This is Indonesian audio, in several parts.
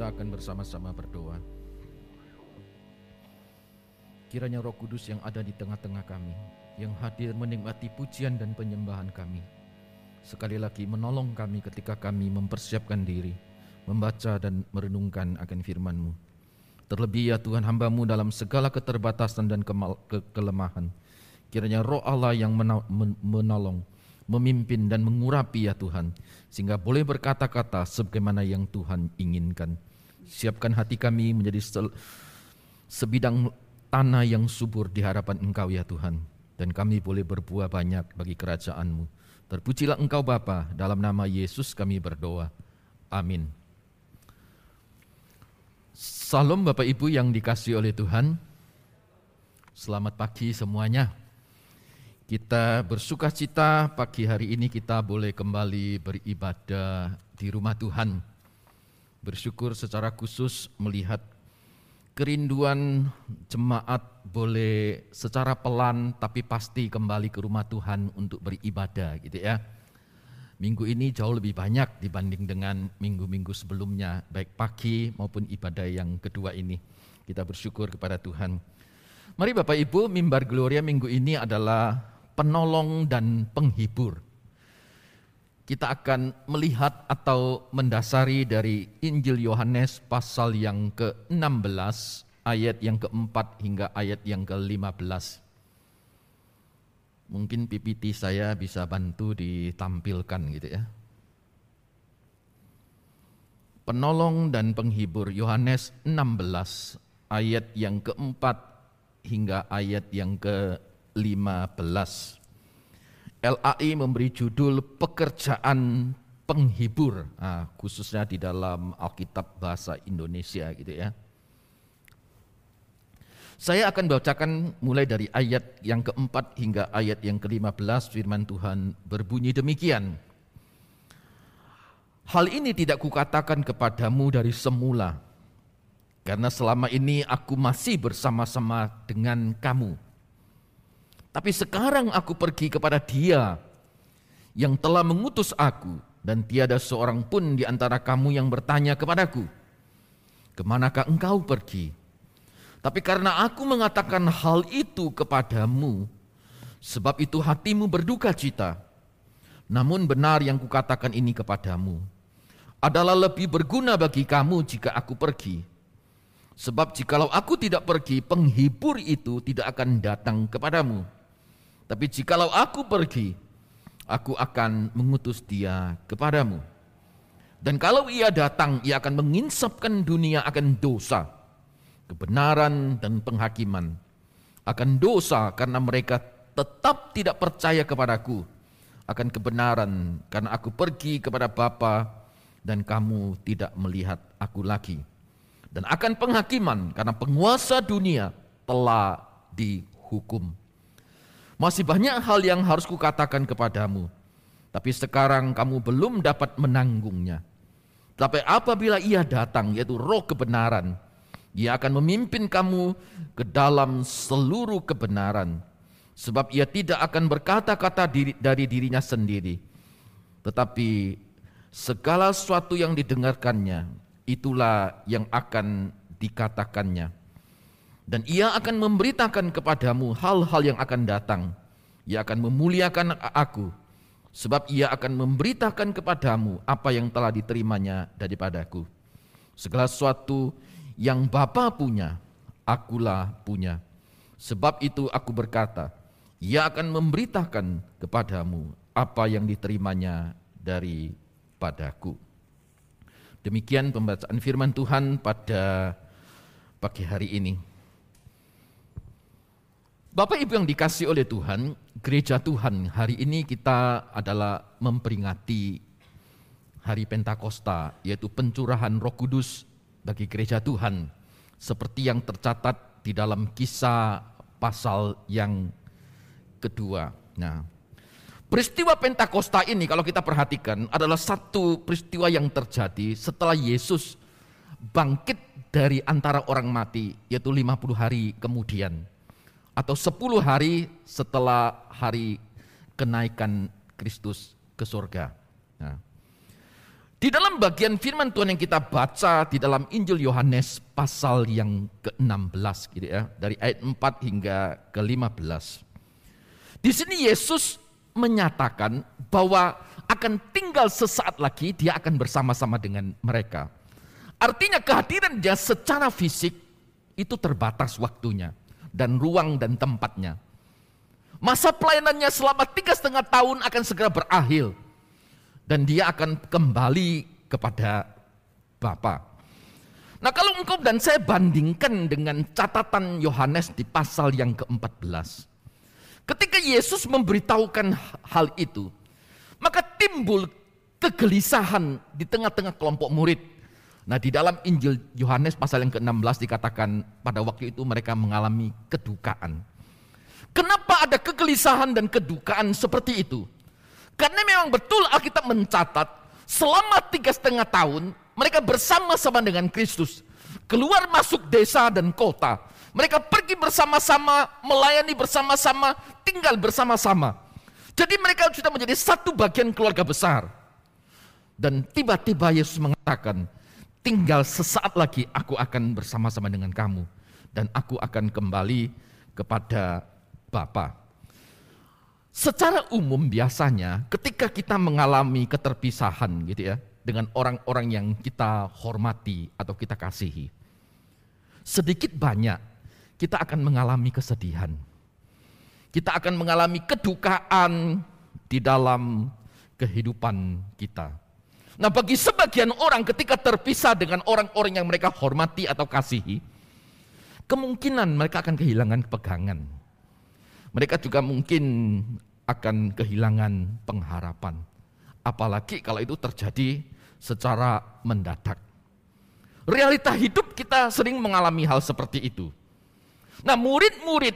kita akan bersama-sama berdoa. Kiranya Roh Kudus yang ada di tengah-tengah kami, yang hadir menikmati pujian dan penyembahan kami, sekali lagi menolong kami ketika kami mempersiapkan diri, membaca dan merenungkan akan firman-Mu. Terlebih ya Tuhan hambamu dalam segala keterbatasan dan ke kelemahan. Kiranya roh Allah yang menolong, memimpin dan mengurapi ya Tuhan. Sehingga boleh berkata-kata sebagaimana yang Tuhan inginkan. Siapkan hati kami menjadi sebidang tanah yang subur di hadapan Engkau ya Tuhan. Dan kami boleh berbuah banyak bagi kerajaan-Mu. Terpujilah Engkau Bapa, dalam nama Yesus kami berdoa. Amin. Salam Bapak Ibu yang dikasih oleh Tuhan. Selamat pagi semuanya. Kita bersuka cita pagi hari ini kita boleh kembali beribadah di rumah Tuhan. Bersyukur secara khusus melihat kerinduan jemaat boleh secara pelan tapi pasti kembali ke rumah Tuhan untuk beribadah gitu ya. Minggu ini jauh lebih banyak dibanding dengan minggu-minggu sebelumnya, baik pagi maupun ibadah yang kedua ini. Kita bersyukur kepada Tuhan. Mari Bapak Ibu, mimbar Gloria minggu ini adalah penolong dan penghibur. Kita akan melihat atau mendasari dari Injil Yohanes pasal yang ke-16 ayat yang keempat hingga ayat yang ke-15. Mungkin PPT saya bisa bantu ditampilkan gitu ya. Penolong dan penghibur Yohanes 16 ayat yang keempat hingga ayat yang ke-15. LAI memberi judul pekerjaan penghibur, nah, khususnya di dalam Alkitab bahasa Indonesia gitu ya. Saya akan bacakan mulai dari ayat yang keempat hingga ayat yang kelima belas firman Tuhan berbunyi demikian. Hal ini tidak kukatakan kepadamu dari semula, karena selama ini aku masih bersama-sama dengan kamu tapi sekarang aku pergi kepada dia yang telah mengutus aku dan tiada seorang pun di antara kamu yang bertanya kepadaku, ke manakah engkau pergi? Tapi karena aku mengatakan hal itu kepadamu, sebab itu hatimu berduka cita. Namun benar yang kukatakan ini kepadamu, adalah lebih berguna bagi kamu jika aku pergi. Sebab jikalau aku tidak pergi, penghibur itu tidak akan datang kepadamu. Tapi jikalau aku pergi, aku akan mengutus dia kepadamu. Dan kalau ia datang, ia akan menginsapkan dunia akan dosa, kebenaran dan penghakiman. Akan dosa karena mereka tetap tidak percaya kepadaku. Akan kebenaran karena aku pergi kepada Bapa dan kamu tidak melihat aku lagi. Dan akan penghakiman karena penguasa dunia telah dihukum. Masih banyak hal yang harus kukatakan kepadamu, tapi sekarang kamu belum dapat menanggungnya. Tapi apabila ia datang, yaitu roh kebenaran, ia akan memimpin kamu ke dalam seluruh kebenaran. Sebab ia tidak akan berkata-kata diri, dari dirinya sendiri. Tetapi segala sesuatu yang didengarkannya, itulah yang akan dikatakannya dan ia akan memberitakan kepadamu hal-hal yang akan datang. Ia akan memuliakan aku, sebab ia akan memberitakan kepadamu apa yang telah diterimanya daripadaku. Segala sesuatu yang Bapa punya, akulah punya. Sebab itu aku berkata, ia akan memberitakan kepadamu apa yang diterimanya daripadaku. Demikian pembacaan firman Tuhan pada pagi hari ini. Bapak Ibu yang dikasih oleh Tuhan, gereja Tuhan, hari ini kita adalah memperingati hari Pentakosta, yaitu pencurahan Roh Kudus bagi gereja Tuhan, seperti yang tercatat di dalam kisah pasal yang kedua. Nah, peristiwa Pentakosta ini kalau kita perhatikan adalah satu peristiwa yang terjadi setelah Yesus bangkit dari antara orang mati, yaitu 50 hari kemudian atau 10 hari setelah hari kenaikan Kristus ke surga. Nah, Di dalam bagian firman Tuhan yang kita baca di dalam Injil Yohanes pasal yang ke-16 gitu ya, dari ayat 4 hingga ke-15. Di sini Yesus menyatakan bahwa akan tinggal sesaat lagi dia akan bersama-sama dengan mereka. Artinya kehadiran dia secara fisik itu terbatas waktunya dan ruang dan tempatnya. Masa pelayanannya selama tiga setengah tahun akan segera berakhir dan dia akan kembali kepada Bapa. Nah kalau engkau dan saya bandingkan dengan catatan Yohanes di pasal yang ke-14. Ketika Yesus memberitahukan hal itu, maka timbul kegelisahan di tengah-tengah kelompok murid. Nah di dalam Injil Yohanes pasal yang ke-16 dikatakan pada waktu itu mereka mengalami kedukaan. Kenapa ada kegelisahan dan kedukaan seperti itu? Karena memang betul Alkitab mencatat selama tiga setengah tahun mereka bersama-sama dengan Kristus. Keluar masuk desa dan kota. Mereka pergi bersama-sama, melayani bersama-sama, tinggal bersama-sama. Jadi mereka sudah menjadi satu bagian keluarga besar. Dan tiba-tiba Yesus mengatakan, tinggal sesaat lagi aku akan bersama-sama dengan kamu. Dan aku akan kembali kepada Bapa. Secara umum biasanya ketika kita mengalami keterpisahan gitu ya dengan orang-orang yang kita hormati atau kita kasihi. Sedikit banyak kita akan mengalami kesedihan. Kita akan mengalami kedukaan di dalam kehidupan kita. Nah, bagi sebagian orang ketika terpisah dengan orang-orang yang mereka hormati atau kasihi, kemungkinan mereka akan kehilangan pegangan mereka juga mungkin akan kehilangan pengharapan. Apalagi kalau itu terjadi secara mendadak. Realita hidup kita sering mengalami hal seperti itu. Nah murid-murid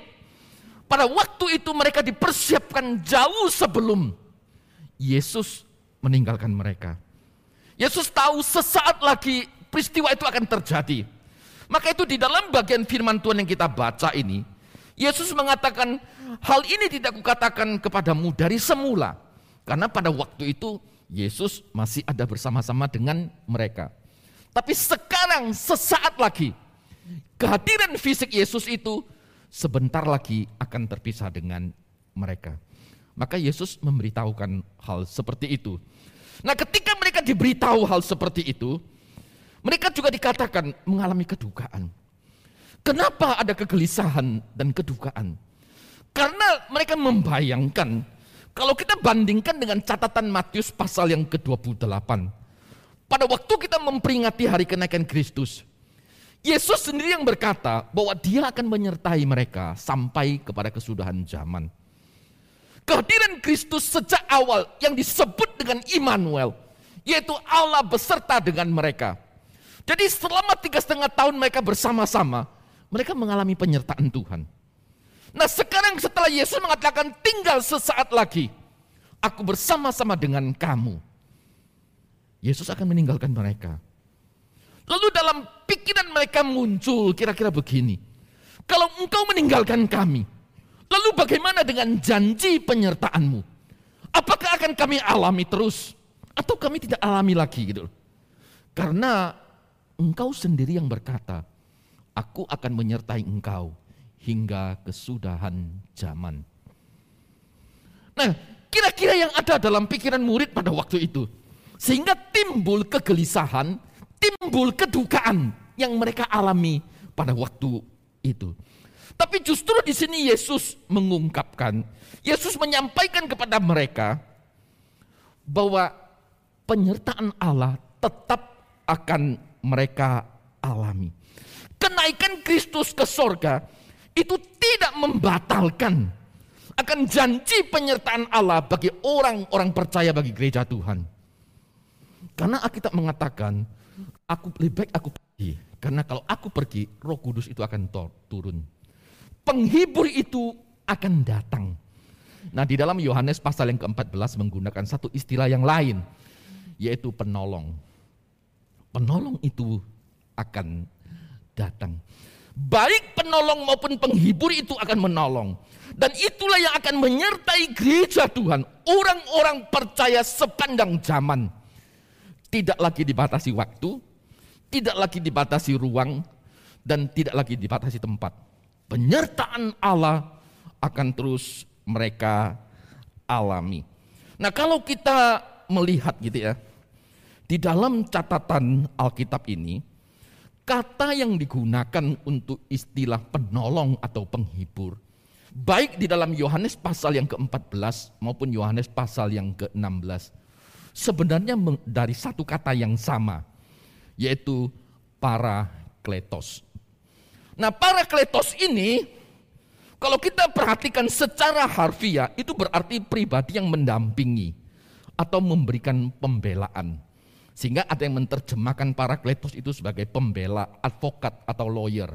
pada waktu itu mereka dipersiapkan jauh sebelum Yesus meninggalkan mereka. Yesus tahu sesaat lagi peristiwa itu akan terjadi. Maka itu di dalam bagian firman Tuhan yang kita baca ini, Yesus mengatakan, hal ini tidak kukatakan kepadamu dari semula. Karena pada waktu itu Yesus masih ada bersama-sama dengan mereka. Tapi sekarang sesaat lagi kehadiran fisik Yesus itu sebentar lagi akan terpisah dengan mereka. Maka Yesus memberitahukan hal seperti itu. Nah ketika mereka diberitahu hal seperti itu, mereka juga dikatakan mengalami kedukaan. Kenapa ada kegelisahan dan kedukaan? Karena mereka membayangkan, kalau kita bandingkan dengan catatan Matius pasal yang ke-28, pada waktu kita memperingati hari kenaikan Kristus, Yesus sendiri yang berkata bahwa dia akan menyertai mereka sampai kepada kesudahan zaman. Kehadiran Kristus sejak awal yang disebut dengan Immanuel, yaitu Allah beserta dengan mereka. Jadi selama tiga setengah tahun mereka bersama-sama, mereka mengalami penyertaan Tuhan. Nah sekarang setelah Yesus mengatakan tinggal sesaat lagi, aku bersama-sama dengan kamu. Yesus akan meninggalkan mereka. Lalu dalam pikiran mereka muncul kira-kira begini. Kalau engkau meninggalkan kami, lalu bagaimana dengan janji penyertaanmu? Apakah akan kami alami terus? Atau kami tidak alami lagi gitu? Karena engkau sendiri yang berkata, aku akan menyertai engkau hingga kesudahan zaman. Nah, kira-kira yang ada dalam pikiran murid pada waktu itu, sehingga timbul kegelisahan, timbul kedukaan yang mereka alami pada waktu itu. Tapi justru di sini Yesus mengungkapkan, Yesus menyampaikan kepada mereka bahwa penyertaan Allah tetap akan mereka alami kenaikan Kristus ke sorga itu tidak membatalkan akan janji penyertaan Allah bagi orang-orang percaya bagi gereja Tuhan. Karena Alkitab mengatakan, aku lebih baik aku pergi. Karena kalau aku pergi, roh kudus itu akan turun. Penghibur itu akan datang. Nah di dalam Yohanes pasal yang ke-14 menggunakan satu istilah yang lain, yaitu penolong. Penolong itu akan datang. Baik penolong maupun penghibur itu akan menolong. Dan itulah yang akan menyertai gereja Tuhan. Orang-orang percaya sepanjang zaman. tidak lagi dibatasi waktu, tidak lagi dibatasi ruang, dan tidak lagi dibatasi tempat. Penyertaan Allah akan terus mereka alami. Nah, kalau kita melihat gitu ya, di dalam catatan Alkitab ini, kata yang digunakan untuk istilah penolong atau penghibur, baik di dalam Yohanes pasal yang ke-14 maupun Yohanes pasal yang ke-16, sebenarnya dari satu kata yang sama, yaitu para kletos. Nah, para kletos ini, kalau kita perhatikan secara harfiah, itu berarti pribadi yang mendampingi atau memberikan pembelaan. Sehingga ada yang menerjemahkan para kletos itu sebagai pembela, advokat atau lawyer.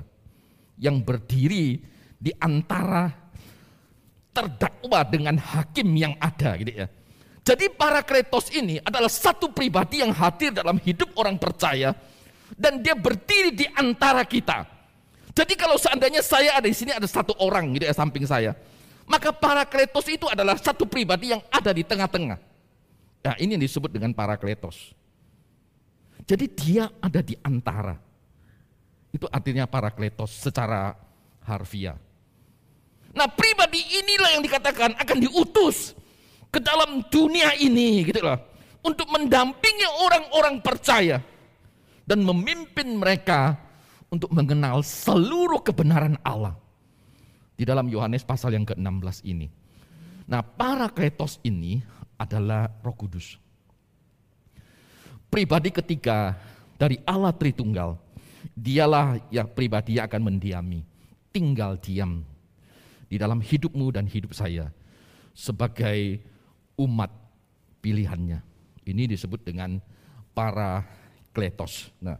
Yang berdiri di antara terdakwa dengan hakim yang ada gitu ya. Jadi para kretos ini adalah satu pribadi yang hadir dalam hidup orang percaya dan dia berdiri di antara kita. Jadi kalau seandainya saya ada di sini ada satu orang gitu ya samping saya, maka para kletos itu adalah satu pribadi yang ada di tengah-tengah. Nah ini yang disebut dengan para kletos. Jadi dia ada di antara. Itu artinya para kletos secara harfiah. Nah pribadi inilah yang dikatakan akan diutus ke dalam dunia ini gitu loh untuk mendampingi orang-orang percaya dan memimpin mereka untuk mengenal seluruh kebenaran Allah di dalam Yohanes pasal yang ke-16 ini. Nah, para kretos ini adalah Roh Kudus. Pribadi ketiga dari Allah Tritunggal, dialah yang pribadi yang akan mendiami, tinggal diam di dalam hidupmu dan hidup saya sebagai umat pilihannya. Ini disebut dengan para kletos. Nah,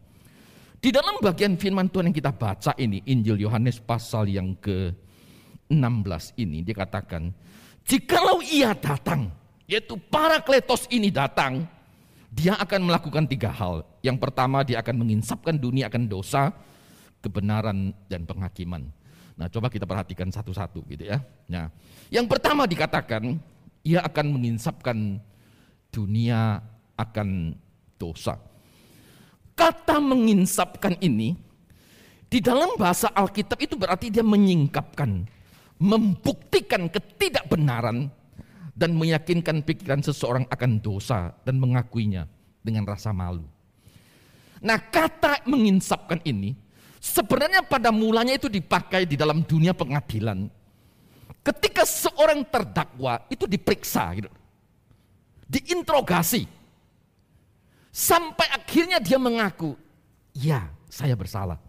di dalam bagian firman Tuhan yang kita baca ini, Injil Yohanes pasal yang ke-16 ini dikatakan, jikalau ia datang, yaitu para kletos ini datang, dia akan melakukan tiga hal. Yang pertama dia akan menginsapkan dunia akan dosa, kebenaran, dan penghakiman. Nah coba kita perhatikan satu-satu gitu ya. Nah, yang pertama dikatakan, ia akan menginsapkan dunia akan dosa. Kata menginsapkan ini di dalam bahasa Alkitab itu berarti dia menyingkapkan, membuktikan ketidakbenaran dan meyakinkan pikiran seseorang akan dosa dan mengakuinya dengan rasa malu. Nah, kata menginsapkan ini sebenarnya pada mulanya itu dipakai di dalam dunia pengadilan Ketika seorang terdakwa itu diperiksa gitu. Diinterogasi. Sampai akhirnya dia mengaku, ya saya bersalah.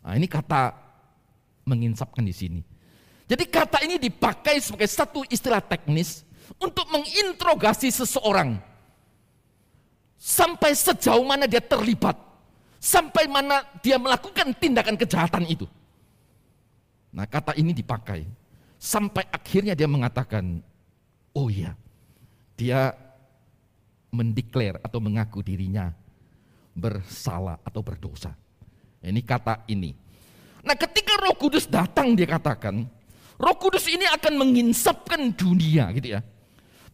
Nah, ini kata menginsapkan di sini. Jadi kata ini dipakai sebagai satu istilah teknis untuk menginterogasi seseorang. Sampai sejauh mana dia terlibat. Sampai mana dia melakukan tindakan kejahatan itu. Nah kata ini dipakai Sampai akhirnya dia mengatakan, oh iya, dia mendeklar atau mengaku dirinya bersalah atau berdosa. Ini kata ini. Nah ketika roh kudus datang dia katakan, roh kudus ini akan menginsapkan dunia gitu ya.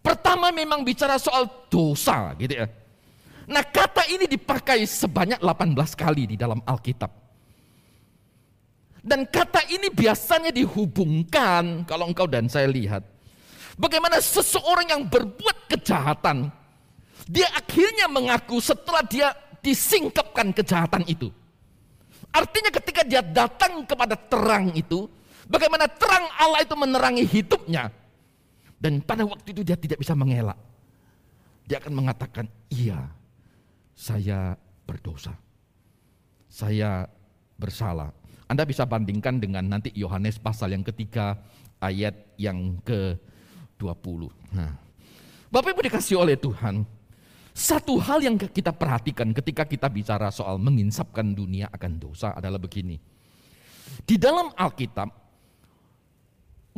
Pertama memang bicara soal dosa gitu ya. Nah kata ini dipakai sebanyak 18 kali di dalam Alkitab. Dan kata ini biasanya dihubungkan kalau engkau dan saya lihat. Bagaimana seseorang yang berbuat kejahatan, dia akhirnya mengaku setelah dia disingkapkan kejahatan itu. Artinya ketika dia datang kepada terang itu, bagaimana terang Allah itu menerangi hidupnya. Dan pada waktu itu dia tidak bisa mengelak. Dia akan mengatakan, iya saya berdosa. Saya bersalah anda bisa bandingkan dengan nanti Yohanes pasal yang ketiga ayat yang ke-20. Nah, Bapak Ibu dikasih oleh Tuhan, satu hal yang kita perhatikan ketika kita bicara soal menginsapkan dunia akan dosa adalah begini. Di dalam Alkitab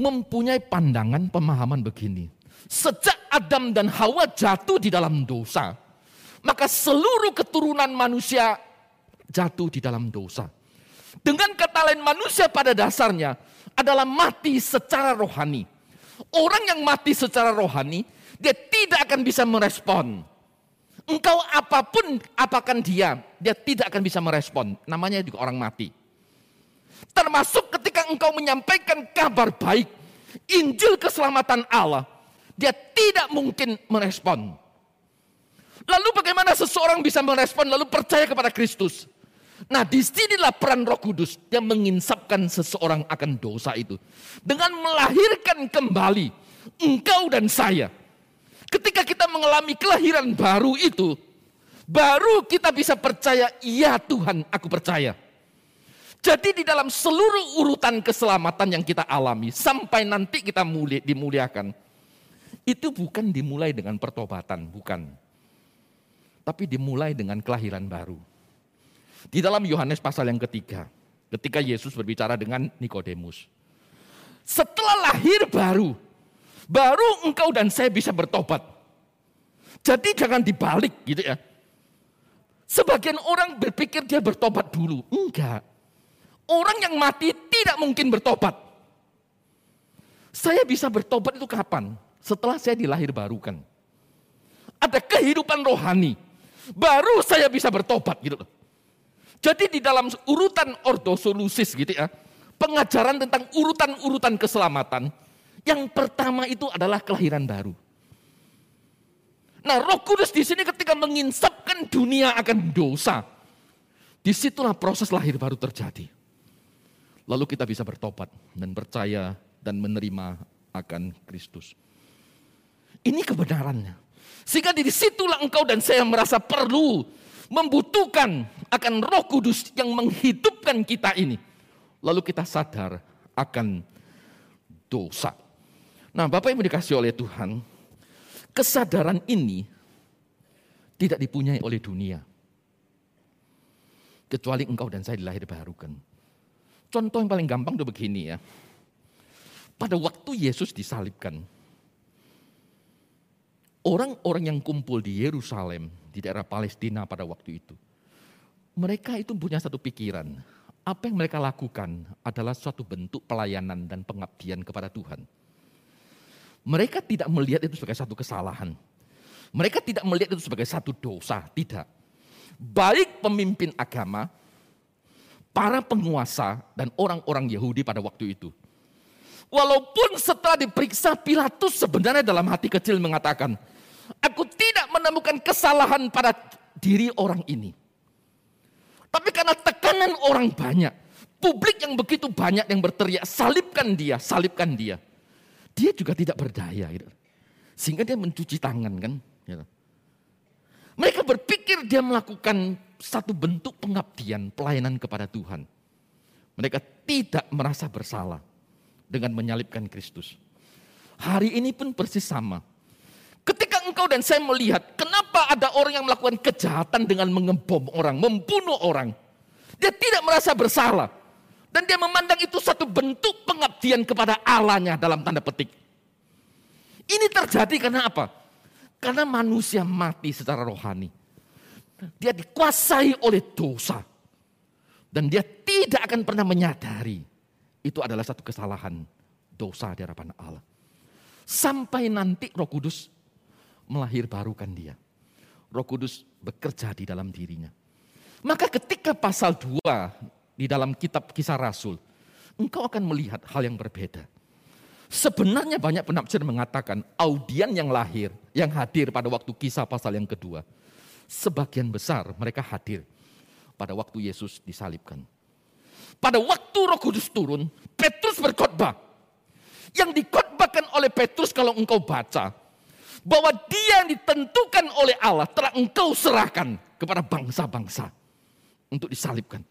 mempunyai pandangan pemahaman begini. Sejak Adam dan Hawa jatuh di dalam dosa, maka seluruh keturunan manusia jatuh di dalam dosa. Dengan kata lain manusia pada dasarnya adalah mati secara rohani. Orang yang mati secara rohani, dia tidak akan bisa merespon Engkau apa pun apakan dia, dia tidak akan bisa merespon. Namanya juga orang mati. Termasuk ketika engkau menyampaikan kabar baik, Injil keselamatan Allah, dia tidak mungkin merespon. Lalu bagaimana seseorang bisa merespon lalu percaya kepada Kristus? Nah di sinilah peran roh kudus yang menginsapkan seseorang akan dosa itu. Dengan melahirkan kembali engkau dan saya Ketika kita mengalami kelahiran baru itu, baru kita bisa percaya, iya Tuhan aku percaya. Jadi di dalam seluruh urutan keselamatan yang kita alami, sampai nanti kita mulia, dimuliakan, itu bukan dimulai dengan pertobatan, bukan. Tapi dimulai dengan kelahiran baru. Di dalam Yohanes pasal yang ketiga, ketika Yesus berbicara dengan Nikodemus. Setelah lahir baru, Baru engkau dan saya bisa bertobat. Jadi jangan dibalik gitu ya. Sebagian orang berpikir dia bertobat dulu. Enggak. Orang yang mati tidak mungkin bertobat. Saya bisa bertobat itu kapan? Setelah saya dilahir barukan. Ada kehidupan rohani. Baru saya bisa bertobat gitu loh. Jadi di dalam urutan ordosolusis gitu ya. Pengajaran tentang urutan-urutan keselamatan yang pertama itu adalah kelahiran baru. Nah, Roh Kudus di sini ketika menginsapkan dunia akan dosa, di situlah proses lahir baru terjadi. Lalu kita bisa bertobat dan percaya dan menerima akan Kristus. Ini kebenarannya. Sehingga di situlah engkau dan saya merasa perlu membutuhkan akan Roh Kudus yang menghidupkan kita ini. Lalu kita sadar akan dosa. Nah, Bapak Ibu dikasih oleh Tuhan, kesadaran ini tidak dipunyai oleh dunia. Kecuali engkau dan saya dilahir barukan. Contoh yang paling gampang itu begini ya. Pada waktu Yesus disalibkan, orang-orang yang kumpul di Yerusalem, di daerah Palestina pada waktu itu, mereka itu punya satu pikiran. Apa yang mereka lakukan adalah suatu bentuk pelayanan dan pengabdian kepada Tuhan. Mereka tidak melihat itu sebagai satu kesalahan. Mereka tidak melihat itu sebagai satu dosa, tidak. Baik pemimpin agama, para penguasa, dan orang-orang Yahudi pada waktu itu. Walaupun setelah diperiksa Pilatus sebenarnya dalam hati kecil mengatakan, aku tidak menemukan kesalahan pada diri orang ini. Tapi karena tekanan orang banyak, publik yang begitu banyak yang berteriak, salibkan dia, salibkan dia dia juga tidak berdaya. Gitu. Sehingga dia mencuci tangan kan. Gitu. Mereka berpikir dia melakukan satu bentuk pengabdian, pelayanan kepada Tuhan. Mereka tidak merasa bersalah dengan menyalibkan Kristus. Hari ini pun persis sama. Ketika engkau dan saya melihat kenapa ada orang yang melakukan kejahatan dengan mengebom orang, membunuh orang. Dia tidak merasa bersalah. Dan dia memandang itu satu bentuk pengabdian kepada Allahnya dalam tanda petik. Ini terjadi karena apa? Karena manusia mati secara rohani. Dia dikuasai oleh dosa. Dan dia tidak akan pernah menyadari itu adalah satu kesalahan dosa di hadapan Allah. Sampai nanti roh kudus melahir barukan dia. Roh kudus bekerja di dalam dirinya. Maka ketika pasal 2 di dalam kitab kisah Rasul, engkau akan melihat hal yang berbeda. Sebenarnya banyak penafsir mengatakan audian yang lahir, yang hadir pada waktu kisah pasal yang kedua. Sebagian besar mereka hadir pada waktu Yesus disalibkan. Pada waktu roh kudus turun, Petrus berkhotbah. Yang dikhotbahkan oleh Petrus kalau engkau baca, bahwa dia yang ditentukan oleh Allah telah engkau serahkan kepada bangsa-bangsa untuk disalibkan.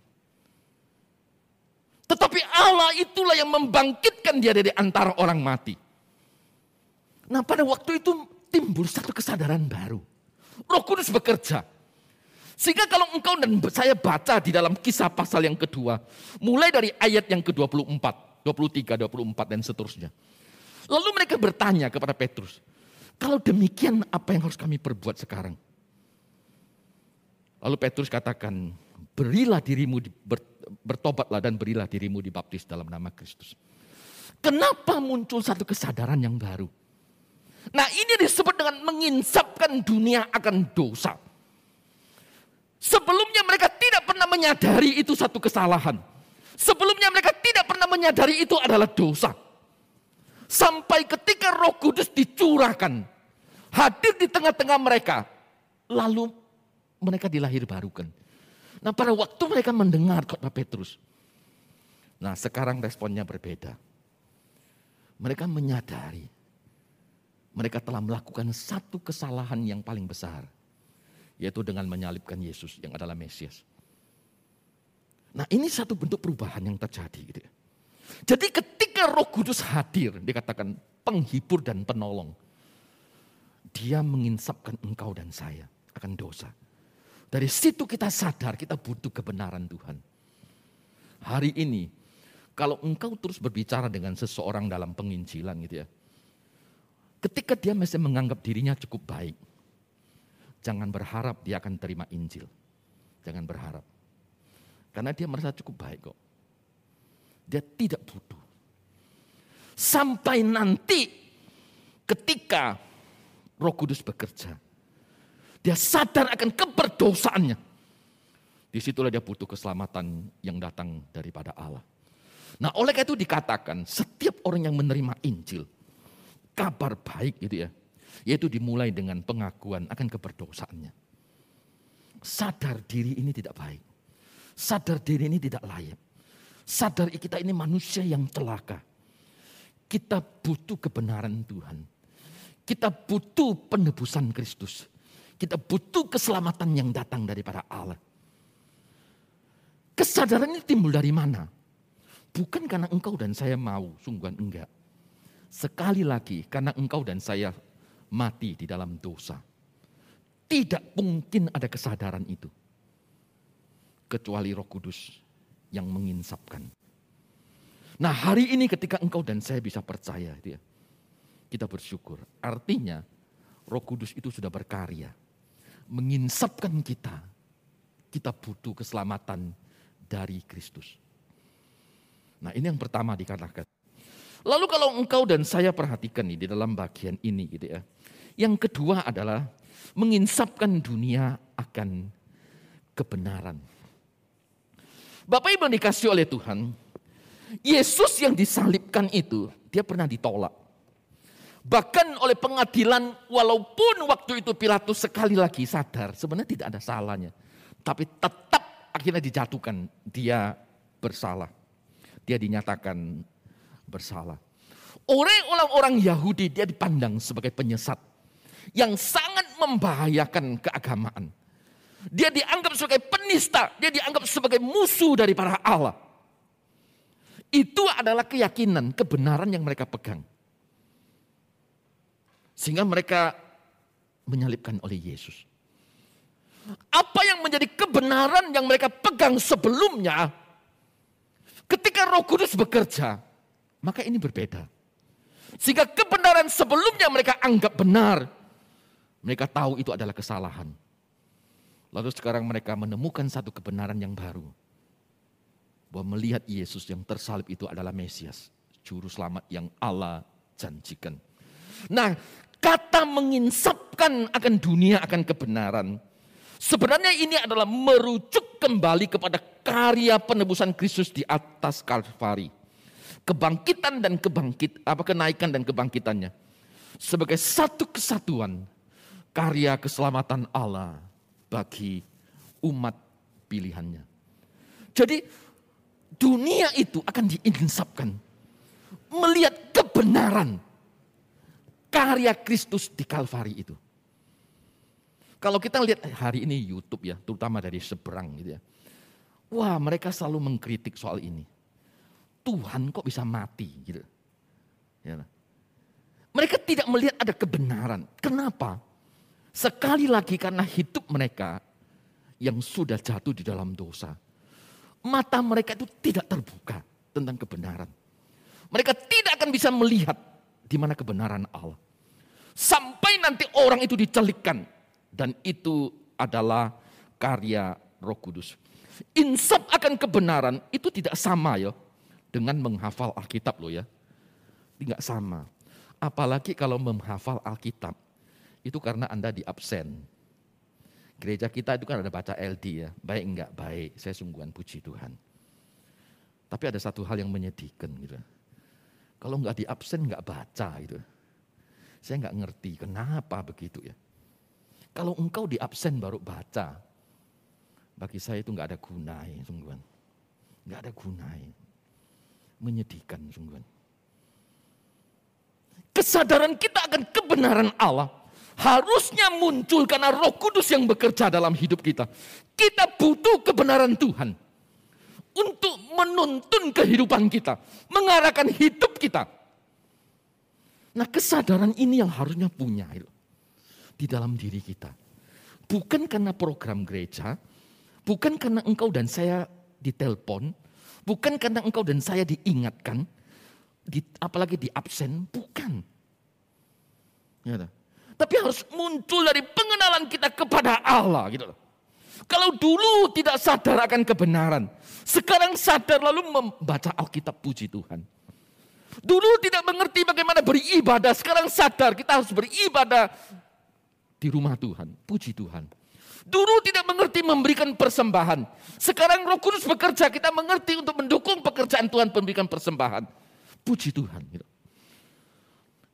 Tetapi Allah itulah yang membangkitkan dia dari antara orang mati. Nah pada waktu itu timbul satu kesadaran baru. Roh Kudus bekerja. Sehingga kalau engkau dan saya baca di dalam kisah pasal yang kedua. Mulai dari ayat yang ke-24, 23, 24 dan seterusnya. Lalu mereka bertanya kepada Petrus. Kalau demikian apa yang harus kami perbuat sekarang? Lalu Petrus katakan, berilah dirimu bertobatlah dan berilah dirimu dibaptis dalam nama Kristus. Kenapa muncul satu kesadaran yang baru? Nah ini disebut dengan menginsapkan dunia akan dosa. Sebelumnya mereka tidak pernah menyadari itu satu kesalahan. Sebelumnya mereka tidak pernah menyadari itu adalah dosa. Sampai ketika roh kudus dicurahkan. Hadir di tengah-tengah mereka. Lalu mereka dilahir barukan. Nah pada waktu mereka mendengar khotbah Petrus. Nah sekarang responnya berbeda. Mereka menyadari. Mereka telah melakukan satu kesalahan yang paling besar yaitu dengan menyalibkan Yesus yang adalah Mesias. Nah ini satu bentuk perubahan yang terjadi. Gitu ya. Jadi ketika roh kudus hadir, dikatakan penghibur dan penolong. Dia menginsapkan engkau dan saya akan dosa. Dari situ kita sadar kita butuh kebenaran Tuhan. Hari ini, kalau engkau terus berbicara dengan seseorang dalam penginjilan gitu ya. Ketika dia masih menganggap dirinya cukup baik jangan berharap dia akan terima Injil. Jangan berharap. Karena dia merasa cukup baik kok. Dia tidak butuh. Sampai nanti ketika roh kudus bekerja. Dia sadar akan keberdosaannya. Di situlah dia butuh keselamatan yang datang daripada Allah. Nah oleh itu dikatakan setiap orang yang menerima Injil. Kabar baik gitu ya yaitu dimulai dengan pengakuan akan keberdosaannya. Sadar diri ini tidak baik. Sadar diri ini tidak layak. Sadar kita ini manusia yang celaka. Kita butuh kebenaran Tuhan. Kita butuh penebusan Kristus. Kita butuh keselamatan yang datang daripada Allah. Kesadaran ini timbul dari mana? Bukan karena engkau dan saya mau, sungguhan enggak. Sekali lagi, karena engkau dan saya mati di dalam dosa. Tidak mungkin ada kesadaran itu. Kecuali roh kudus yang menginsapkan. Nah hari ini ketika engkau dan saya bisa percaya, dia, kita bersyukur. Artinya roh kudus itu sudah berkarya. Menginsapkan kita. Kita butuh keselamatan dari Kristus. Nah ini yang pertama dikatakan. Lalu kalau engkau dan saya perhatikan nih di dalam bagian ini gitu ya. Yang kedua adalah menginsapkan dunia akan kebenaran. Bapak Ibu dikasih oleh Tuhan, Yesus yang disalibkan itu, dia pernah ditolak. Bahkan oleh pengadilan, walaupun waktu itu Pilatus sekali lagi sadar, sebenarnya tidak ada salahnya. Tapi tetap akhirnya dijatuhkan, dia bersalah. Dia dinyatakan bersalah. Oleh orang-orang Yahudi, dia dipandang sebagai penyesat yang sangat membahayakan keagamaan. Dia dianggap sebagai penista, dia dianggap sebagai musuh dari para Allah. Itu adalah keyakinan, kebenaran yang mereka pegang. Sehingga mereka menyalibkan oleh Yesus. Apa yang menjadi kebenaran yang mereka pegang sebelumnya, ketika Roh Kudus bekerja, maka ini berbeda. Sehingga kebenaran sebelumnya mereka anggap benar, mereka tahu itu adalah kesalahan. Lalu sekarang mereka menemukan satu kebenaran yang baru. Bahwa melihat Yesus yang tersalib itu adalah Mesias. Juru selamat yang Allah janjikan. Nah kata menginsapkan akan dunia akan kebenaran. Sebenarnya ini adalah merujuk kembali kepada karya penebusan Kristus di atas Kalvari. Kebangkitan dan kebangkit, apa kenaikan dan kebangkitannya. Sebagai satu kesatuan karya keselamatan Allah bagi umat pilihannya. Jadi dunia itu akan diinsapkan melihat kebenaran karya Kristus di Kalvari itu. Kalau kita lihat hari ini YouTube ya, terutama dari seberang gitu ya. Wah mereka selalu mengkritik soal ini. Tuhan kok bisa mati gitu. Ya. Mereka tidak melihat ada kebenaran. Kenapa? Sekali lagi karena hidup mereka yang sudah jatuh di dalam dosa. Mata mereka itu tidak terbuka tentang kebenaran. Mereka tidak akan bisa melihat di mana kebenaran Allah. Sampai nanti orang itu dicelikkan. Dan itu adalah karya roh kudus. Insaf akan kebenaran itu tidak sama ya dengan menghafal Alkitab loh ya. Tidak sama. Apalagi kalau menghafal Alkitab, itu karena Anda di absen. Gereja kita itu kan ada baca LD ya, baik enggak baik, saya sungguhan puji Tuhan. Tapi ada satu hal yang menyedihkan gitu. Kalau enggak di absen enggak baca gitu. Saya enggak ngerti kenapa begitu ya. Kalau engkau di absen baru baca, bagi saya itu enggak ada gunanya sungguhan. Enggak ada gunanya. Menyedihkan sungguhan. Kesadaran kita akan kebenaran Allah harusnya muncul karena roh kudus yang bekerja dalam hidup kita. Kita butuh kebenaran Tuhan untuk menuntun kehidupan kita, mengarahkan hidup kita. Nah kesadaran ini yang harusnya punya di dalam diri kita. Bukan karena program gereja, bukan karena engkau dan saya ditelepon, bukan karena engkau dan saya diingatkan, di, apalagi di absen, bukan. Ya, tapi harus muncul dari pengenalan kita kepada Allah gitu loh. Kalau dulu tidak sadar akan kebenaran, sekarang sadar lalu membaca Alkitab puji Tuhan. Dulu tidak mengerti bagaimana beribadah, sekarang sadar kita harus beribadah di rumah Tuhan, puji Tuhan. Dulu tidak mengerti memberikan persembahan. Sekarang Roh Kudus bekerja, kita mengerti untuk mendukung pekerjaan Tuhan memberikan persembahan. Puji Tuhan. Gitu.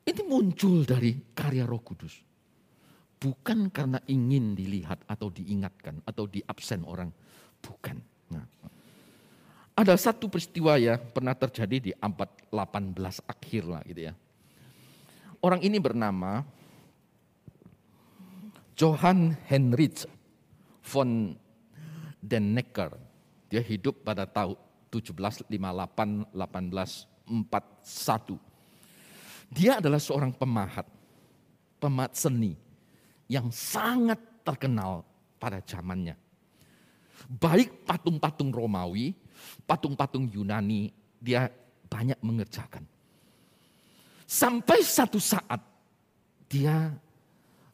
Ini muncul dari karya Roh Kudus. Bukan karena ingin dilihat atau diingatkan atau diabsen orang. Bukan. Nah, ada satu peristiwa ya pernah terjadi di abad 18 akhir lah gitu ya. Orang ini bernama Johann Heinrich von den Necker. Dia hidup pada tahun 1758 18 41. Dia adalah seorang pemahat, pemahat seni yang sangat terkenal pada zamannya. Baik patung-patung Romawi, patung-patung Yunani, dia banyak mengerjakan. Sampai satu saat dia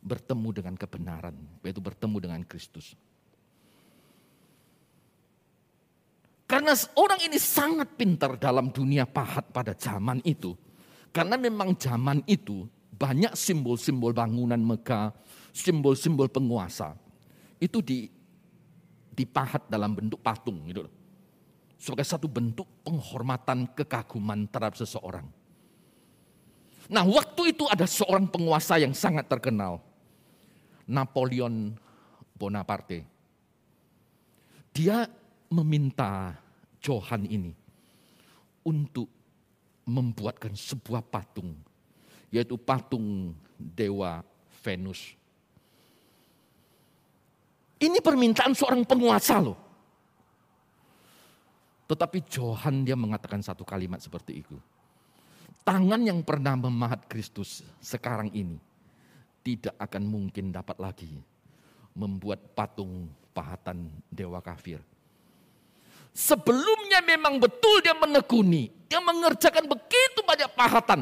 bertemu dengan kebenaran, yaitu bertemu dengan Kristus. Karena orang ini sangat pintar dalam dunia pahat pada zaman itu. Karena memang zaman itu banyak simbol-simbol bangunan Mekah, simbol-simbol penguasa. Itu di dipahat dalam bentuk patung gitu Sebagai satu bentuk penghormatan kekaguman terhadap seseorang. Nah waktu itu ada seorang penguasa yang sangat terkenal. Napoleon Bonaparte. Dia meminta Johan ini untuk membuatkan sebuah patung, yaitu patung dewa Venus. Ini permintaan seorang penguasa loh. Tetapi Johan dia mengatakan satu kalimat seperti itu. Tangan yang pernah memahat Kristus sekarang ini tidak akan mungkin dapat lagi membuat patung pahatan dewa kafir. Sebelumnya memang betul dia menekuni, dia mengerjakan begitu banyak pahatan.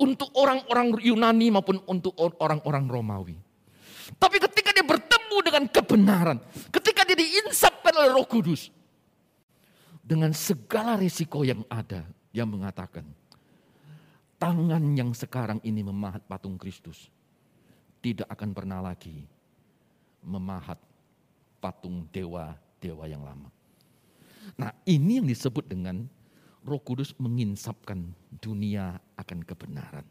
Untuk orang-orang Yunani maupun untuk orang-orang Romawi. Tapi ketika dia bertemu dengan kebenaran, ketika dia diinsapkan oleh roh kudus. Dengan segala risiko yang ada, dia mengatakan, tangan yang sekarang ini memahat patung Kristus tidak akan pernah lagi memahat patung dewa-dewa yang lama. Nah ini yang disebut dengan roh kudus menginsapkan dunia akan kebenaran.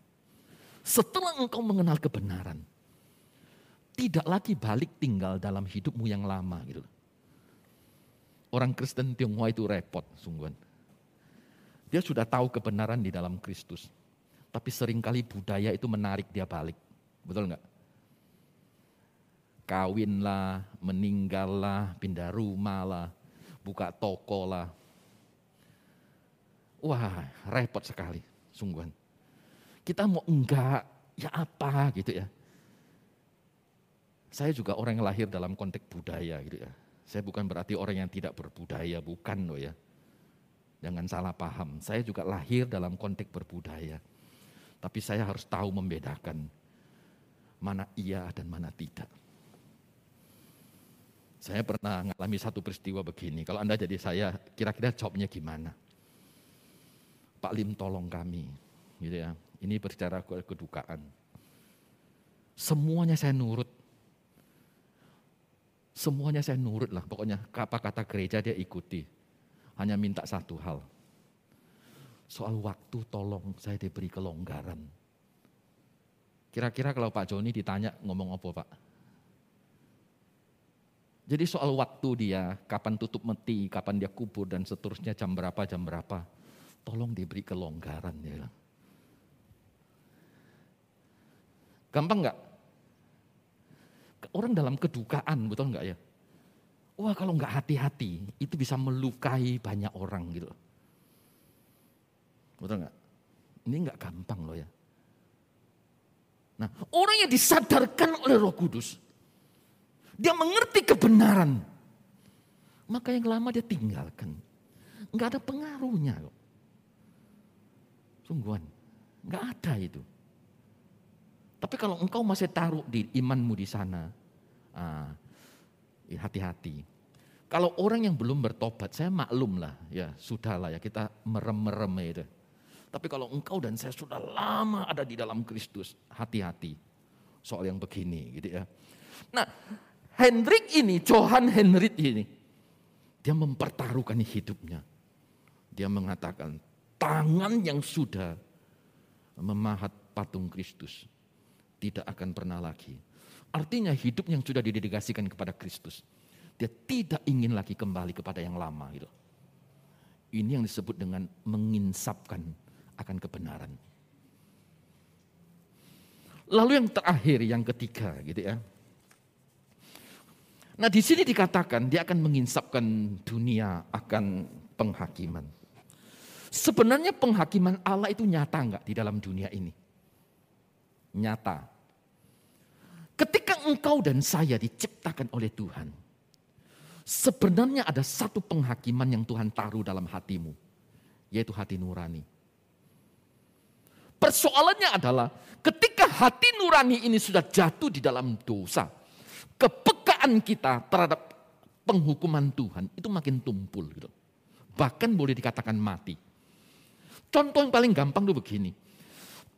Setelah engkau mengenal kebenaran, tidak lagi balik tinggal dalam hidupmu yang lama gitu. Orang Kristen Tionghoa itu repot sungguhan. Dia sudah tahu kebenaran di dalam Kristus. Tapi sering kali budaya itu menarik dia balik. Betul nggak? Kawin lah, meninggal lah, pindah rumah lah, buka toko lah. Wah, repot sekali, sungguhan. Kita mau enggak, ya apa gitu ya. Saya juga orang yang lahir dalam konteks budaya gitu ya. Saya bukan berarti orang yang tidak berbudaya, bukan loh ya. Jangan salah paham. Saya juga lahir dalam konteks berbudaya. Tapi saya harus tahu membedakan mana iya dan mana tidak. Saya pernah mengalami satu peristiwa begini. Kalau Anda jadi saya, kira-kira jawabnya gimana? Pak Lim tolong kami. gitu ya. Ini berbicara kedukaan. Semuanya saya nurut. Semuanya saya nurut lah. Pokoknya apa kata gereja dia ikuti. Hanya minta satu hal. Soal waktu tolong saya diberi kelonggaran. Kira-kira kalau Pak Joni ditanya ngomong apa Pak? Jadi soal waktu dia, kapan tutup meti, kapan dia kubur dan seterusnya jam berapa, jam berapa. Tolong diberi kelonggaran dia. Gampang nggak? Orang dalam kedukaan, betul nggak ya? Wah kalau nggak hati-hati, itu bisa melukai banyak orang gitu. Betul nggak? Ini nggak gampang loh ya. Nah, orang yang disadarkan oleh Roh Kudus, dia mengerti kebenaran, maka yang lama dia tinggalkan. Nggak ada pengaruhnya kok. Sungguhan, nggak ada itu. Tapi kalau engkau masih taruh di imanmu di sana, ya hati-hati. Kalau orang yang belum bertobat, saya maklum lah, ya sudahlah ya kita merem-merem itu. Tapi kalau engkau dan saya sudah lama ada di dalam Kristus, hati-hati soal yang begini gitu ya. Nah, Hendrik ini, Johan Hendrik ini, dia mempertaruhkan hidupnya. Dia mengatakan, tangan yang sudah memahat patung Kristus tidak akan pernah lagi. Artinya hidup yang sudah didedikasikan kepada Kristus. Dia tidak ingin lagi kembali kepada yang lama. Gitu. Ini yang disebut dengan menginsapkan akan kebenaran. Lalu yang terakhir, yang ketiga gitu ya. Nah di sini dikatakan dia akan menginsapkan dunia akan penghakiman. Sebenarnya penghakiman Allah itu nyata enggak di dalam dunia ini? nyata. Ketika engkau dan saya diciptakan oleh Tuhan, sebenarnya ada satu penghakiman yang Tuhan taruh dalam hatimu, yaitu hati nurani. Persoalannya adalah ketika hati nurani ini sudah jatuh di dalam dosa, kepekaan kita terhadap penghukuman Tuhan itu makin tumpul gitu. Bahkan boleh dikatakan mati. Contoh yang paling gampang tuh begini.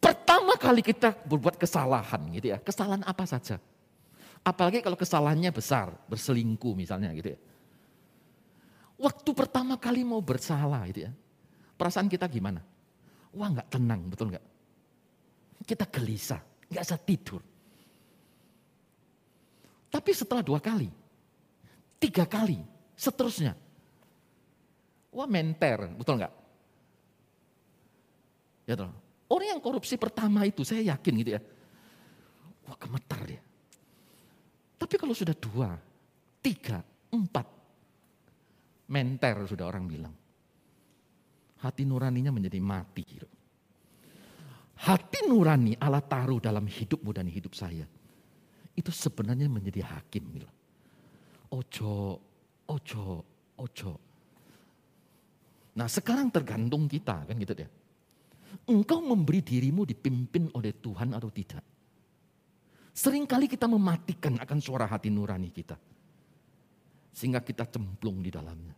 Pertama kali kita berbuat kesalahan gitu ya. Kesalahan apa saja. Apalagi kalau kesalahannya besar, berselingkuh misalnya gitu ya. Waktu pertama kali mau bersalah gitu ya. Perasaan kita gimana? Wah nggak tenang, betul nggak? Kita gelisah, nggak bisa tidur. Tapi setelah dua kali, tiga kali, seterusnya. Wah menter, betul nggak? Ya toh. Orang yang korupsi pertama itu saya yakin gitu ya. Wah gemetar dia. Tapi kalau sudah dua, tiga, empat, menter sudah orang bilang. Hati nuraninya menjadi mati. Gitu. Hati nurani Allah taruh dalam hidupmu dan hidup saya. Itu sebenarnya menjadi hakim. Gitu. Ojo, ojo, ojo. Nah sekarang tergantung kita kan gitu deh. Engkau memberi dirimu dipimpin oleh Tuhan atau tidak? Seringkali kita mematikan akan suara hati nurani kita. Sehingga kita cemplung di dalamnya.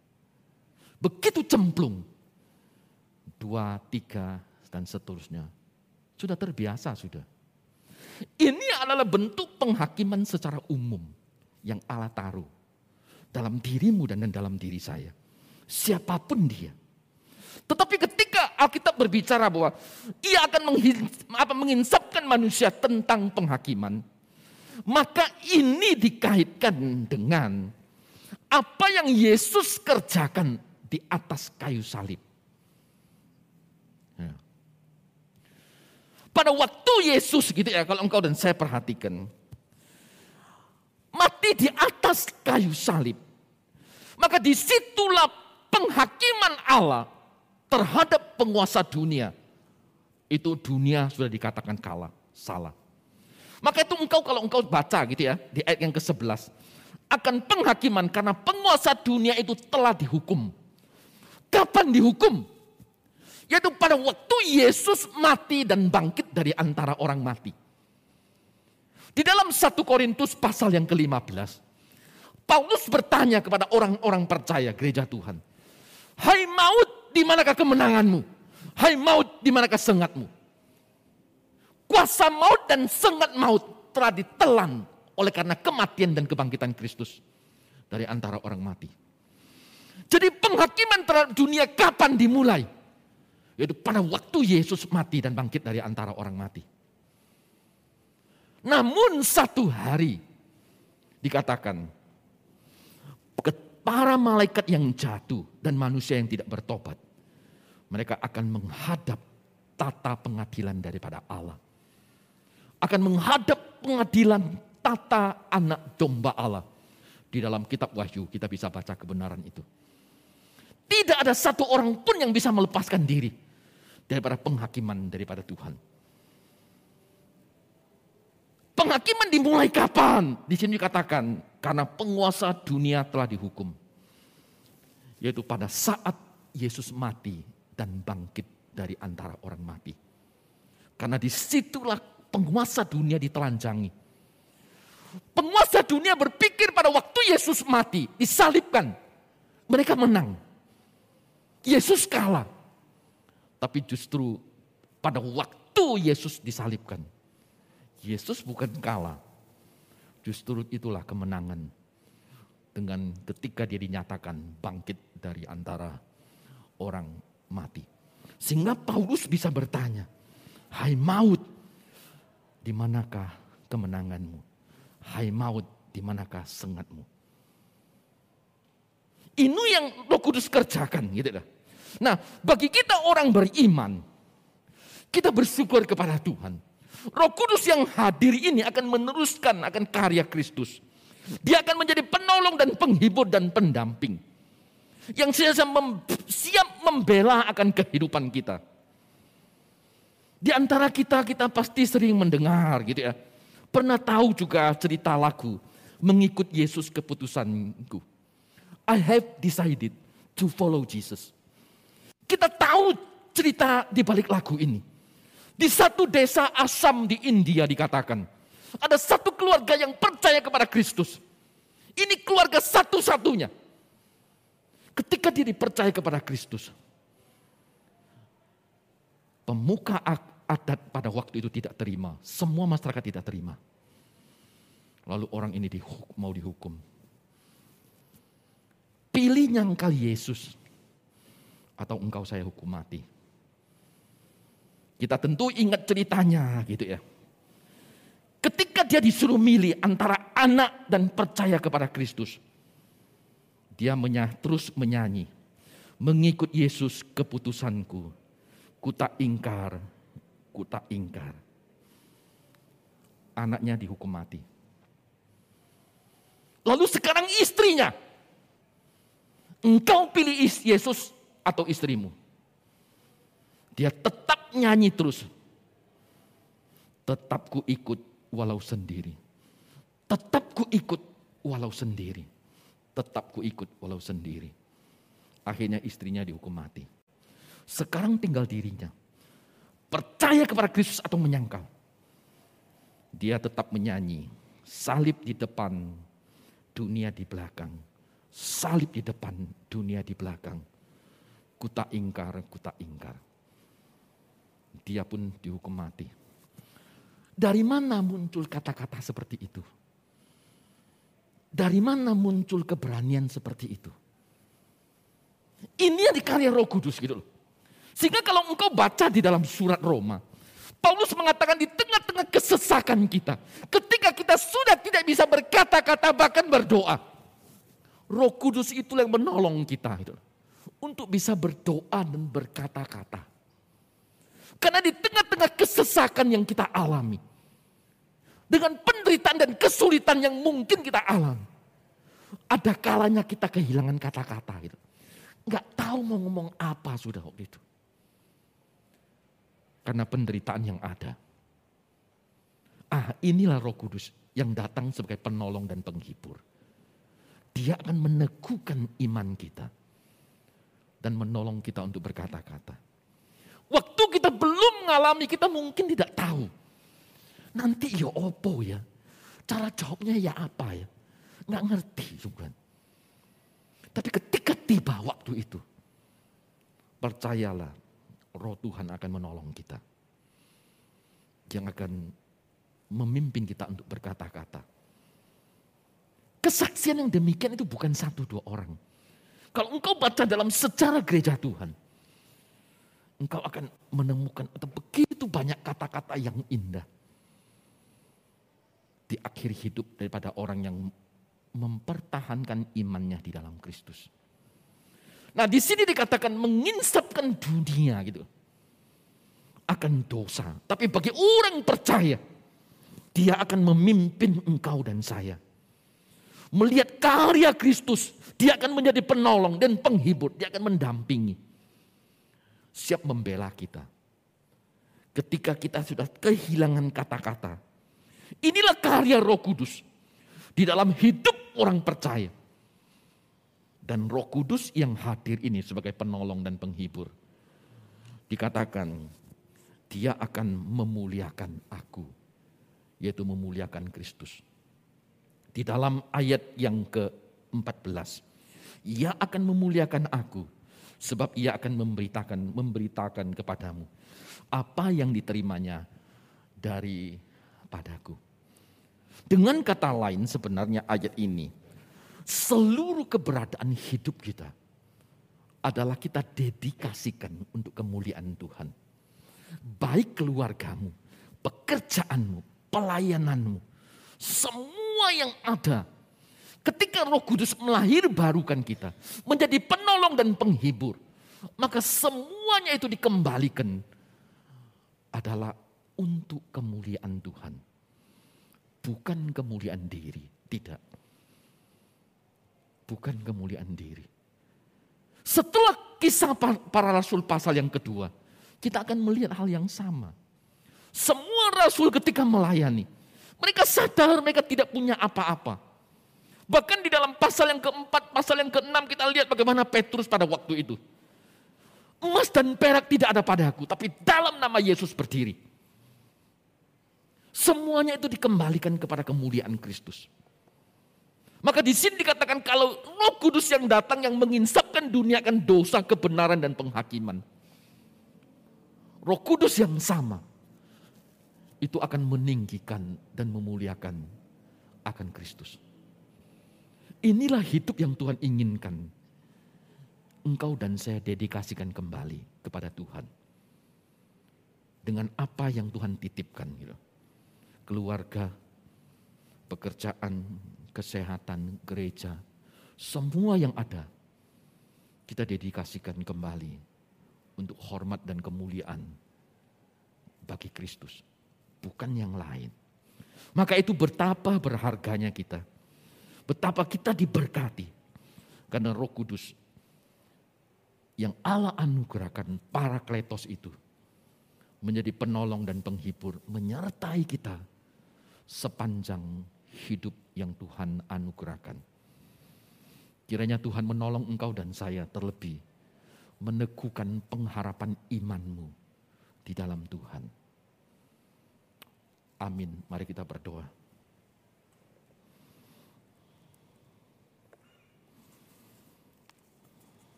Begitu cemplung. Dua, tiga, dan seterusnya. Sudah terbiasa sudah. Ini adalah bentuk penghakiman secara umum yang Allah taruh dalam dirimu dan dalam diri saya. Siapa pun dia. Tetapi ketika Alkitab berbicara bahwa ia akan menginsapkan manusia tentang penghakiman, maka ini dikaitkan dengan apa yang Yesus kerjakan di atas kayu salib. Ya. Pada waktu Yesus gitu ya, kalau engkau dan saya perhatikan, mati di atas kayu salib, maka di situlah penghakiman Allah terhadap penguasa dunia, itu dunia sudah dikatakan kalah, salah. Maka itu engkau kalau engkau baca gitu ya, di ayat yang ke-11. Akan penghakiman karena penguasa dunia itu telah dihukum. Kapan dihukum? Yaitu pada waktu Yesus mati dan bangkit dari antara orang mati. Di dalam satu Korintus pasal yang ke-15. Paulus bertanya kepada orang-orang percaya gereja Tuhan. Hai maut, di manakah kemenanganmu? Hai maut, di manakah sengatmu? kuasa maut dan sengat maut telah ditelan oleh karena kematian dan kebangkitan Kristus dari antara orang mati. Jadi penghakiman terhadap dunia kapan dimulai? Yaitu pada waktu Yesus mati dan bangkit dari antara orang mati. Namun satu hari dikatakan para malaikat yang jatuh dan manusia yang tidak bertobat mereka akan menghadap tata pengadilan daripada Allah. Akan menghadap pengadilan tata anak domba Allah. Di dalam kitab Wahyu kita bisa baca kebenaran itu. Tidak ada satu orang pun yang bisa melepaskan diri daripada penghakiman daripada Tuhan. Penghakiman dimulai kapan? Di sini dikatakan karena penguasa dunia telah dihukum. Yaitu pada saat Yesus mati dan bangkit dari antara orang mati. Karena di situlah penguasa dunia ditelanjangi. Penguasa dunia berpikir pada waktu Yesus mati, disalibkan. Mereka menang. Yesus kalah. Tapi justru pada waktu Yesus disalibkan. Yesus bukan kalah. Justru itulah kemenangan. Dengan ketika dia dinyatakan bangkit dari antara orang mati. Sehingga Paulus bisa bertanya, Hai maut, di manakah kemenanganmu? Hai maut, di manakah sengatmu? Ini yang Roh Kudus kerjakan gitu lah. Nah, bagi kita orang beriman, kita bersyukur kepada Tuhan. Roh Kudus yang hadir ini akan meneruskan akan karya Kristus. Dia akan menjadi penolong dan penghibur dan pendamping yang siap, mem, siap membela akan kehidupan kita. Di antara kita, kita pasti sering mendengar gitu ya. Pernah tahu juga cerita lagu, mengikut Yesus keputusanku. I have decided to follow Jesus. Kita tahu cerita di balik lagu ini. Di satu desa Asam di India dikatakan, ada satu keluarga yang percaya kepada Kristus. Ini keluarga satu-satunya Ketika dia dipercaya kepada Kristus, pemuka adat pada waktu itu tidak terima. Semua masyarakat tidak terima. Lalu orang ini dihukum, mau dihukum. Pilih kali Yesus atau engkau saya hukum mati. Kita tentu ingat ceritanya gitu ya. Ketika dia disuruh milih antara anak dan percaya kepada Kristus. Dia menya, terus menyanyi. Mengikut Yesus keputusanku. Ku tak ingkar, ku tak ingkar. Anaknya dihukum mati. Lalu sekarang istrinya. Engkau pilih Yesus atau istrimu. Dia tetap nyanyi terus. Tetap ku ikut walau sendiri. Tetap ku ikut walau sendiri tetap ku ikut walau sendiri. Akhirnya istrinya dihukum mati. Sekarang tinggal dirinya. Percaya kepada Kristus atau menyangkal. Dia tetap menyanyi. Salib di depan, dunia di belakang. Salib di depan, dunia di belakang. Kuta ingkar, kuta ingkar. Dia pun dihukum mati. Dari mana muncul kata-kata seperti itu? Dari mana muncul keberanian seperti itu? Ini yang dikarya roh kudus gitu loh. Sehingga kalau engkau baca di dalam surat Roma, Paulus mengatakan di tengah-tengah kesesakan kita, ketika kita sudah tidak bisa berkata-kata bahkan berdoa, Roh Kudus itu yang menolong kita gitu. Untuk bisa berdoa dan berkata-kata. Karena di tengah-tengah kesesakan yang kita alami, dengan penderitaan dan kesulitan yang mungkin kita alami. Ada kalanya kita kehilangan kata-kata gitu. Nggak tahu mau ngomong apa sudah waktu itu. Karena penderitaan yang ada. Ah inilah roh kudus yang datang sebagai penolong dan penghibur. Dia akan meneguhkan iman kita. Dan menolong kita untuk berkata-kata. Waktu kita belum mengalami, kita mungkin tidak tahu Nanti ya opo ya. Cara jawabnya ya apa ya. Nggak ngerti juga. Tapi ketika tiba waktu itu. Percayalah roh Tuhan akan menolong kita. yang akan memimpin kita untuk berkata-kata. Kesaksian yang demikian itu bukan satu dua orang. Kalau engkau baca dalam sejarah gereja Tuhan, engkau akan menemukan atau begitu banyak kata-kata yang indah di akhir hidup daripada orang yang mempertahankan imannya di dalam Kristus. Nah, di sini dikatakan menginsapkan dunia gitu. Akan dosa. Tapi bagi orang percaya, dia akan memimpin engkau dan saya. Melihat karya Kristus, dia akan menjadi penolong dan penghibur, dia akan mendampingi. Siap membela kita. Ketika kita sudah kehilangan kata-kata, Inilah karya Roh Kudus di dalam hidup orang percaya. Dan Roh Kudus yang hadir ini sebagai penolong dan penghibur. Dikatakan, dia akan memuliakan aku, yaitu memuliakan Kristus. Di dalam ayat yang ke-14, ia akan memuliakan aku, sebab ia akan memberitakan memberitakan kepadamu apa yang diterimanya dari padaku. Dengan kata lain sebenarnya ayat ini, seluruh keberadaan hidup kita adalah kita dedikasikan untuk kemuliaan Tuhan. Baik keluargamu, pekerjaanmu, pelayananmu, semua yang ada. Ketika roh kudus melahir barukan kita, menjadi penolong dan penghibur. Maka semuanya itu dikembalikan adalah untuk kemuliaan Tuhan. Bukan kemuliaan diri, tidak. Bukan kemuliaan diri. Setelah kisah para rasul pasal yang kedua, kita akan melihat hal yang sama. Semua rasul ketika melayani, mereka sadar mereka tidak punya apa-apa. Bahkan di dalam pasal yang keempat, pasal yang keenam kita lihat bagaimana Petrus pada waktu itu. Emas dan perak tidak ada padaku, tapi dalam nama Yesus berdiri. Semuanya itu dikembalikan kepada kemuliaan Kristus. Maka di sini dikatakan kalau Roh Kudus yang datang yang menginsapkan dunia akan dosa, kebenaran dan penghakiman. Roh Kudus yang sama itu akan meninggikan dan memuliakan akan Kristus. Inilah hidup yang Tuhan inginkan. Engkau dan saya dedikasikan kembali kepada Tuhan. Dengan apa yang Tuhan titipkan gitu keluarga, pekerjaan, kesehatan, gereja, semua yang ada kita dedikasikan kembali untuk hormat dan kemuliaan bagi Kristus, bukan yang lain. Maka itu betapa berharganya kita. Betapa kita diberkati. Karena roh kudus yang Allah anugerahkan para kletos itu menjadi penolong dan penghibur, menyertai kita sepanjang hidup yang Tuhan anugerahkan. Kiranya Tuhan menolong engkau dan saya terlebih meneguhkan pengharapan imanmu di dalam Tuhan. Amin. Mari kita berdoa.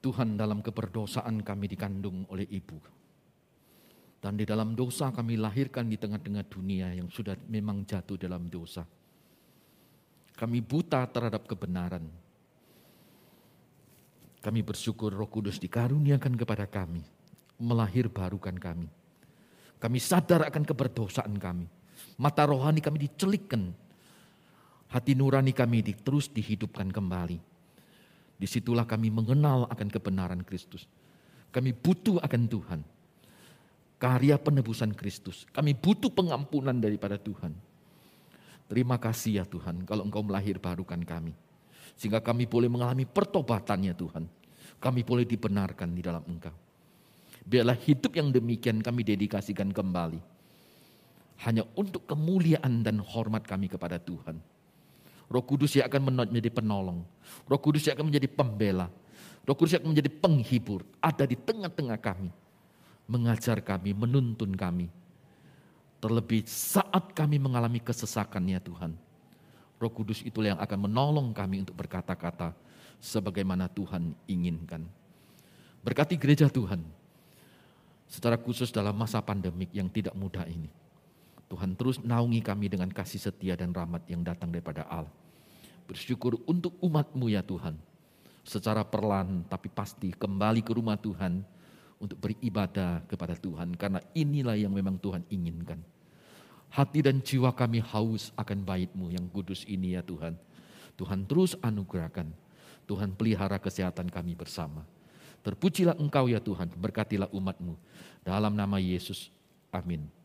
Tuhan dalam keberdosaan kami dikandung oleh ibu. Dan di dalam dosa kami lahirkan di tengah-tengah dunia yang sudah memang jatuh dalam dosa. Kami buta terhadap kebenaran. Kami bersyukur roh kudus dikaruniakan kepada kami. Melahir barukan kami. Kami sadar akan keberdosaan kami. Mata rohani kami dicelikkan. Hati nurani kami terus dihidupkan kembali Di situlah kami mengenal akan kebenaran Kristus. Kami butuh akan Tuhan. Karya penebusan Kristus. Kami butuh pengampunan daripada Tuhan. Terima kasih ya Tuhan kalau Engkau melahir barukan kami. Sehingga kami boleh mengalami pertobatannya Tuhan. Kami boleh dibenarkan di dalam Engkau. Biarlah hidup yang demikian kami dedikasikan kembali. Hanya untuk kemuliaan dan hormat kami kepada Tuhan. Roh Kudus yang akan menjadi penolong. Roh Kudus yang akan menjadi pembela. Roh Kudus yang akan menjadi penghibur. Ada di tengah-tengah kami. Mengajar kami, menuntun kami. Terlebih saat kami mengalami kesesakan ya Tuhan. Roh Kudus itulah yang akan menolong kami untuk berkata-kata sebagaimana Tuhan inginkan. Berkati gereja Tuhan, secara khusus dalam masa pandemik yang tidak mudah ini. Tuhan terus naungi kami dengan kasih setia dan rahmat yang datang daripada Allah. Bersyukur untuk umatmu ya Tuhan. Secara perlahan tapi pasti kembali ke rumah Tuhan untuk beribadah kepada Tuhan. Karena inilah yang memang Tuhan inginkan. Hati dan jiwa kami haus akan baitmu yang kudus ini ya Tuhan. Tuhan terus anugerahkan. Tuhan pelihara kesehatan kami bersama. Terpujilah engkau ya Tuhan, berkatilah umatmu. Dalam nama Yesus, amin.